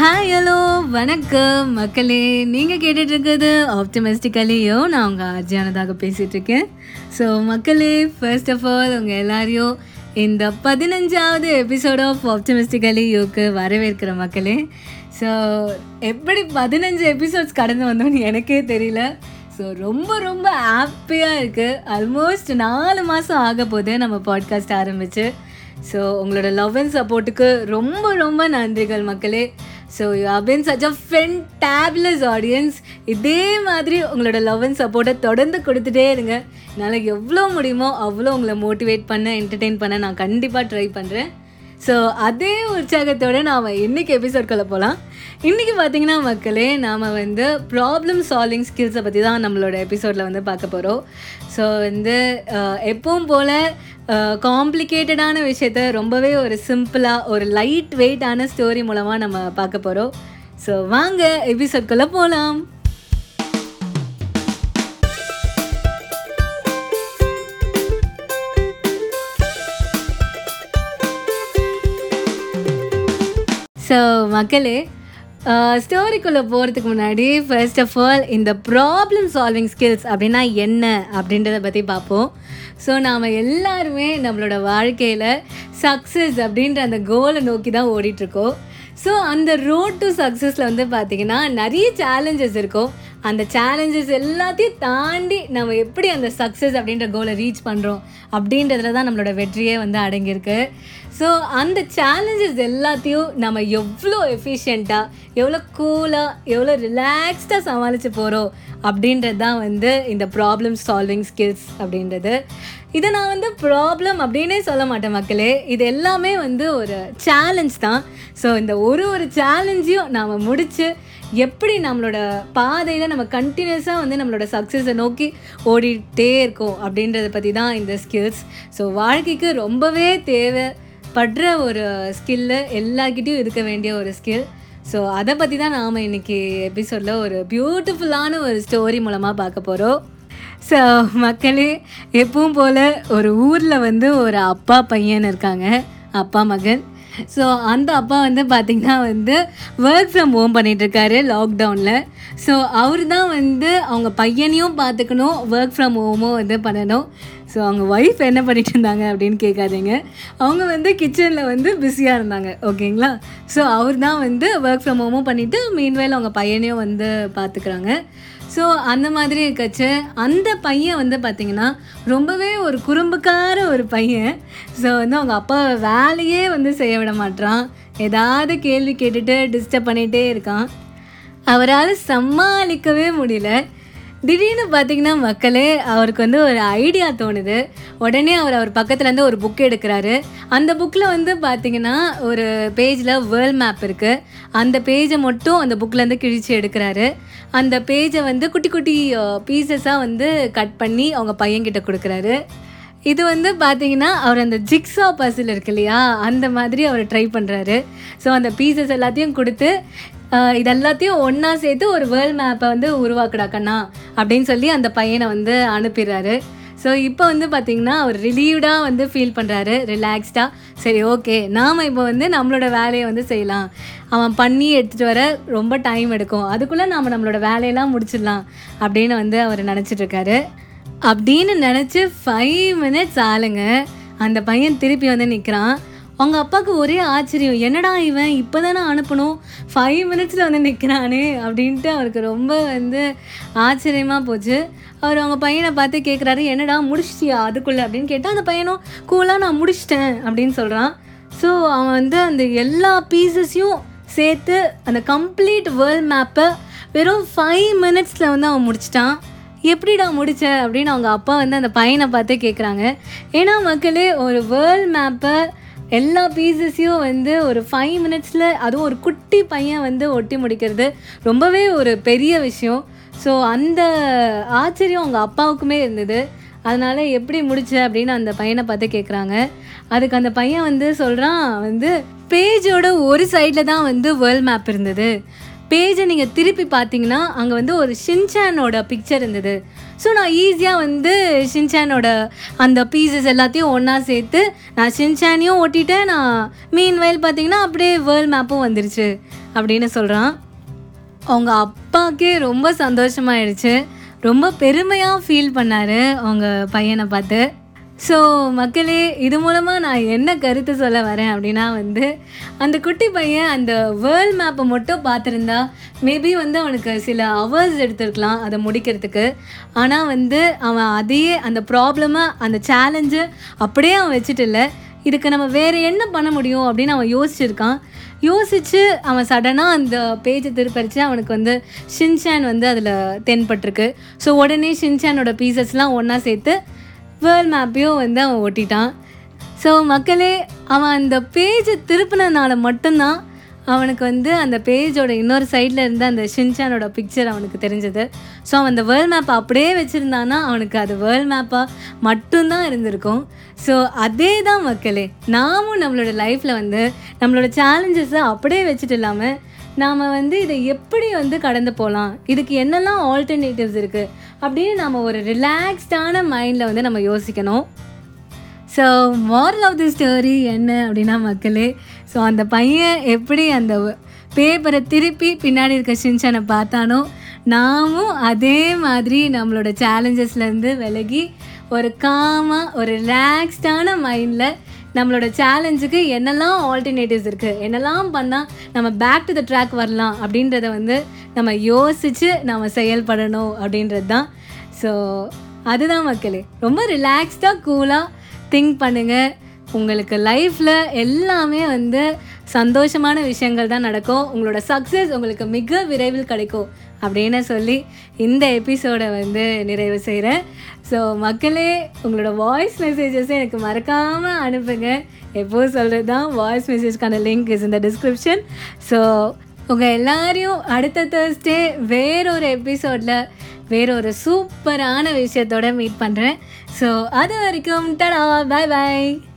Hi hello வணக்கம் மக்களே. நீங்கள் கேட்டுட்ருக்கிறது இருக்கிறது நான் உங்கள் ஆர்ஜியானதாக பேசிகிட்ருக்கேன் ஸோ மக்களே ஃபர்ஸ்ட் ஆஃப் ஆல் உங்கள் எல்லாரையும் இந்த பதினஞ்சாவது எபிசோட் ஆஃப் ஆப்டமிஸ்டிக்கலி யோக்கு வரவேற்கிற மக்களே. ஸோ எப்படி பதினஞ்சு எபிசோட்ஸ் கடந்து வந்தோன்னு எனக்கே தெரியல. ஸோ ரொம்ப ரொம்ப ஹாப்பியாக இருக்குது ஆல்மோஸ்ட் நாலு மாதம் ஆக போகுது நம்ம பாட்காஸ்ட் ஆரம்பித்து ஸோ உங்களோட லவ் அண்ட் சப்போர்ட்டுக்கு ரொம்ப ரொம்ப நன்றிகள் மக்களே. So you have been such a fantabulous audience இதே மாதிரி உங்களோட லவ் அண்ட் சப்போர்ட்டை தொடர்ந்து கொடுத்துட்டே இருங்க. என்னால் எவ்வளோ முடியுமோ அவ்வளோ உங்களை மோட்டிவேட் பண்ண என்டர்டெயின் பண்ண நான் கண்டிப்பாக ட்ரை பண்ணுறேன் ஸோ அதே உற்சாகத்தோடு நாம் இன்றைக்கி எபிசோட்குள்ளே போகலாம் இன்றைக்கி பார்த்தீங்கன்னா மக்களே நாம் வந்து ப்ராப்ளம் சால்விங் ஸ்கில்ஸை பற்றி தான் நம்மளோட எபிசோடில் வந்து பார்க்க போகிறோம் ஸோ வந்து எப்பவும் போல் காம்ப்ளிகேட்டடான விஷயத்த ரொம்பவே ஒரு சிம்பிளாக ஒரு லைட் வெயிட்டான ஸ்டோரி மூலமாக நம்ம பார்க்க போகிறோம் ஸோ வாங்க எபிசோட்குள்ளே போகலாம் மக்களே ஸ்டோரிக்குள்ளே போகிறதுக்கு முன்னாடி ஃபர்ஸ்ட் ஆஃப் ஆல் இந்த ப்ராப்ளம் சால்விங் ஸ்கில்ஸ் அப்படின்னா என்ன அப்படின்றத பற்றி பார்ப்போம். ஸோ நாம் எல்லாருமே நம்மளோட வாழ்க்கையில் சக்ஸஸ் அப்படின்ற அந்த கோலை நோக்கி தான் ஓடிட்டுருக்கோம். ஸோ அந்த ரோட் டு சக்ஸஸில் வந்து பார்த்திங்கன்னா நிறைய சேலஞ்சஸ் இருக்கும். அந்த சேலஞ்சஸ் எல்லாத்தையும் தாண்டி நம்ம எப்படி அந்த சக்ஸஸ் அப்படின்ற கோலை ரீச் பண்ணுறோம் அப்படின்றதுல தான் நம்மளோட வெற்றியே வந்து அடங்கியிருக்கு. ஸோ அந்த சேலஞ்சஸ் எல்லாத்தையும் நம்ம எவ்வளோ எஃபிஷியண்ட்டாக எவ்வளோ கூலாக எவ்வளோ ரிலாக்ஸ்டாக சமாளித்து போகிறோம் அப்படின்றது தான் வந்து இந்த ப்ராப்ளம் சால்விங் ஸ்கில்ஸ் அப்படின்றது. இதை நான் வந்து ப்ராப்ளம் அப்படின்னே சொல்ல மாட்டேன் மக்களே. இது எல்லாமே வந்து ஒரு சேலஞ்ச் தான். ஸோ இந்த ஒரு ஒரு சேலஞ்சையும் நாம் முடித்து எப்படி நம்மளோட பாதையில் நம்ம கண்டினியூஸாக வந்து நம்மளோட சக்ஸஸை நோக்கி ஓடிட்டே இருக்கோம் அப்படின்றத பற்றி தான் இந்த ஸ்கில்ஸ் ஸோ வாழ்க்கைக்கு ரொம்பவே தேவை. படுற ஒரு ஸ்கில்லு எல்லாக்கிட்டையும் இருக்க வேண்டிய ஒரு ஸ்கில் ஸோ அதை பற்றி தான் நாம் இன்றைக்கி எபிசோடில் ஒரு பியூட்டிஃபுல்லான ஒரு ஸ்டோரி மூலமாக பார்க்க போகிறோம் ஸோ மக்களே எப்பவும் போல் ஒரு ஊரில் வந்து ஒரு அப்பா பையன் இருக்காங்க. அப்பா மகன். ஸோ அந்த அப்பா வந்து பார்த்திங்கன்னா வந்து ஒர்க் ஃப்ரம் ஹோம் பண்ணிகிட்ருக்காரு லாக்டவுனில் ஸோ அவர் தான் வந்து அவங்க பையனையும் பார்த்துக்கணும் ஒர்க் ஃப்ரம் ஹோமும் வந்து பண்ணணும். ஸோ அவங்க ஒய்ஃப் என்ன பண்ணிட்டு இருந்தாங்க அப்படின்னு கேட்காதீங்க. அவங்க வந்து கிச்சனில் வந்து பிஸியாக இருந்தாங்க ஓகேங்களா ஸோ அவர் தான் வந்து ஒர்க் ஃப்ரம் ஹோமும் பண்ணிவிட்டு மீன்வேல் அவங்க பையனையும் வந்து பார்த்துக்குறாங்க ஸோ அந்த மாதிரி இருக்கச்சு. அந்த பையன் வந்து பார்த்திங்கன்னா ரொம்பவே ஒரு குறும்புக்கார ஒரு பையன். ஸோ வந்து அவங்க அப்பா வேலையே வந்து செய்ய விட மாட்டான் ஏதாவது கேள்வி கேட்டுட்டு டிஸ்டர்ப் பண்ணிகிட்டே இருக்கான். அவரால் சமாளிக்கவே முடியல. திடீர்னு பார்த்தீங்கன்னா மக்களே அவருக்கு வந்து ஒரு ஐடியா தோணுது. உடனே அவர் அவர் பக்கத்துலேருந்து ஒரு புக் எடுக்கிறாரு. அந்த புக்கில் வந்து பார்த்தீங்கன்னா ஒரு பேஜில் வேர்ல்ட் மேப் இருக்குது அந்த பேஜை மட்டும் அந்த புக்கிலேருந்து கிழிச்சு எடுக்கிறாரு. அந்த பேஜை வந்து குட்டி குட்டி பீசஸாக வந்து கட் பண்ணி அவங்க பையன்கிட்ட கொடுக்குறாரு. இது வந்து பார்த்தீங்கன்னா அவர் அந்த ஜிக்ஸா பசில் இருக்கு இல்லையா? அந்த மாதிரி அவர் ட்ரை பண்ணுறாரு ஸோ அந்த பீசஸ் எல்லாத்தையும் கொடுத்து இது எல்லாத்தையும் ஒன்றா சேர்த்து ஒரு வேர்ல்ட் மேப்பை வந்து உருவாக்குடா கண்ணா அப்படின்னு சொல்லி அந்த பையனை வந்து அனுப்பிடுறாரு. ஸோ இப்போ வந்து பார்த்திங்கன்னா அவர் ரிலீவ்டாக வந்து ஃபீல் பண்ணுறாரு ரிலாக்ஸ்டாக சரி ஓகே நாம் இப்போ வந்து நம்மளோட வேலையை வந்து செய்யலாம். அவன் பண்ணி எடுத்துகிட்டு வர ரொம்ப டைம் எடுக்கும். அதுக்குள்ளே நாம் நம்மளோட வேலையெல்லாம் முடிச்சிடலாம் அப்படின்னு வந்து அவர் நினச்சிட்ருக்காரு அப்படின்னு நினச்சி ஃபைவ் மினிட்ஸ் ஆளுங்க அந்த பையன் திருப்பி வந்து நிற்கிறான் அவங்க அப்பாவுக்கு ஒரே ஆச்சரியம். என்னடா இவன்? இப்போ தானே அனுப்பணும் ஃபைவ் மினிட்ஸில் வந்து நிற்கிறானே அப்படின்ட்டு அவருக்கு ரொம்ப வந்து ஆச்சரியமாக போச்சு. அவர் அவங்க பையனை பார்த்து கேட்குறாரு என்னடா முடிச்சிட்டியா அதுக்குள்ளே? அப்படின்னு கேட்டால் அந்த பையனும் கூலாக நான் முடிச்சிட்டேன் அப்படின்னு சொல்கிறான் ஸோ அவன் வந்து அந்த எல்லா பீசஸையும் சேர்த்து அந்த கம்ப்ளீட் வேர்ல்ட் மேப்பை வெறும் ஃபைவ் மினிட்ஸில் வந்து அவன் முடிச்சிட்டான். எப்படிடா முடிச்ச? அப்படின்னு அவங்க அப்பா வந்து அந்த பையனை பார்த்து கேட்குறாங்க ஏன்னா மக்களே ஒரு வேர்ல்ட் மேப்பை எல்லா பீசஸையும் வந்து ஒரு ஃபைவ் மினிட்ஸில் அதுவும் ஒரு குட்டி பையன் வந்து ஒட்டி முடிக்கிறது ரொம்பவே ஒரு பெரிய விஷயம். ஸோ அந்த ஆச்சரியம் அவங்க அப்பாவுக்குமே இருந்தது. அதனால் எப்படி முடிச்ச அப்படின்னு அந்த பையனை பார்த்து கேட்குறாங்க அதுக்கு அந்த பையன் வந்து சொல்கிறான் வந்து பேஜோட ஒரு சைடில் தான் வந்து வேர்ல்ட் மேப் இருந்தது. பேஜை நீங்கள் திருப்பி பார்த்தீங்கன்னா அங்கே வந்து ஒரு ஷின்சானோட பிக்சர் இருந்தது. ஸோ நான் ஈஸியாக வந்து ஷின்சானோட அந்த பீசஸ் எல்லாத்தையும் ஒன்றா சேர்த்து நான் ஷின்சானையும் ஓட்டிட்டேன். நான் மீன் வயல் பார்த்தீங்கன்னா அப்படியே வேர்ல்ட் மேப்பும் வந்துருச்சு அப்படின்னு சொல்கிறான் அவங்க அப்பாவுக்கே ரொம்ப சந்தோஷமாயிடுச்சு. ரொம்ப பெருமையாக ஃபீல் பண்ணார் அவங்க பையனை பார்த்து. ஸோ மக்களே இது மூலமாக நான் என்ன கருத்து சொல்ல வரேன் அப்படின்னா வந்து அந்த குட்டி பையன் அந்த வேர்ல்ட் மேப்பை மட்டும் பார்த்துருந்தா மேபி வந்து அவனுக்கு சில ஹவர்ஸ் எடுத்திருக்கலாம் அதை முடிக்கிறதுக்கு. ஆனால் வந்து அவன் அதையே அந்த ப்ராப்ளமை அந்த சேலஞ்சு அப்படியே அவன் வச்சுட்டு இல்லை. இதுக்கு நம்ம வேறு என்ன பண்ண முடியும் அப்படின்னு அவன் யோசிச்சிருக்கான். யோசித்து அவன் சடனாக அந்த பேஜை திருப்பறிச்சு அவனுக்கு வந்து ஷின்சான் வந்து அதில் தென்பட்டிருக்கு. ஸோ உடனே ஷின்சானோட பீசஸ்லாம் ஒன்றா சேர்த்து வேர்ல்ட் மேப்பையும் வந்து அவன் ஓட்டிட்டான் ஸோ மக்களே அவன் அந்த பேஜை திருப்பினதுனால மட்டும்தான் அவனுக்கு வந்து அந்த பேஜோட இன்னொரு சைடில் இருந்த அந்த ஷின்சானோட பிக்சர் அவனுக்கு தெரிஞ்சது. ஸோ அவன் அந்த வேர்ல்ட் மேப்பை அப்படியே வச்சுருந்தானா அவனுக்கு அது வேர்ல்ட் மேப்பாக மட்டும்தான் இருந்திருக்கும். ஸோ அதே தான் மக்களே நாமும் நம்மளோட லைஃப்பில் வந்து நம்மளோட சேலஞ்சஸை அப்படியே வச்சுட்டு இல்லாமல் நாம் வந்து இதை எப்படி வந்து கடந்து போகலாம்? இதுக்கு என்னெல்லாம் ஆல்டர்னேட்டிவ்ஸ் இருக்குது அப்படின்னு நம்ம ஒரு ரிலாக்ஸ்டான மைண்டில் வந்து நம்ம யோசிக்கணும். So moral of the story என்ன அப்படின்னா மக்களே ஸோ அந்த பையன் எப்படி அந்த பேப்பரை திருப்பி பின்னாடி இருக்க சின்சனை பார்த்தானோ நாமும் அதே மாதிரி நம்மளோட சேலஞ்சஸ்லேருந்து விலகி ஒரு காமாக ஒரு ரிலாக்ஸ்டான மைண்டில் நம்மளோட சேலஞ்சுக்கு என்னெல்லாம் ஆல்டர்னேட்டிவ்ஸ் இருக்குது என்னெல்லாம் பண்ணால் நம்ம பேக் டு த ட்ராக் வரலாம் அப்படின்றத வந்து நம்ம யோசித்து நம்ம செயல்படணும் அப்படின்றது தான் ஸோ அதுதான் மக்களே. ரொம்ப ரிலாக்ஸ்டாக கூலாக திங்க் பண்ணுங்கள் உங்களுக்கு லைஃப்பில் எல்லாமே வந்து சந்தோஷமான விஷயங்கள் தான் நடக்கும். உங்களோட சக்ஸஸ் உங்களுக்கு மிக விரைவில் கிடைக்கும் அப்படின்னு சொல்லி இந்த எபிசோடை வந்து நிறைவு செய்கிறேன் ஸோ மக்களே உங்களோட வாய்ஸ் மெசேஜஸை எனக்கு மறக்காமல் அனுப்புங்க. எப்போது சொல்கிறது தான் வாய்ஸ் மெசேஜ்க்கான லிங்க் இஸ் இந்த டிஸ்கிரிப்ஷன் ஸோ உங்கள் எல்லாரையும் அடுத்த தேர்ஸ்டே வேறொரு எபிசோடில் வேறொரு சூப்பரான விஷயத்தோட மீட் பண்ணுறேன் ஸோ அது வரைக்கும் டடா பாய் பாய்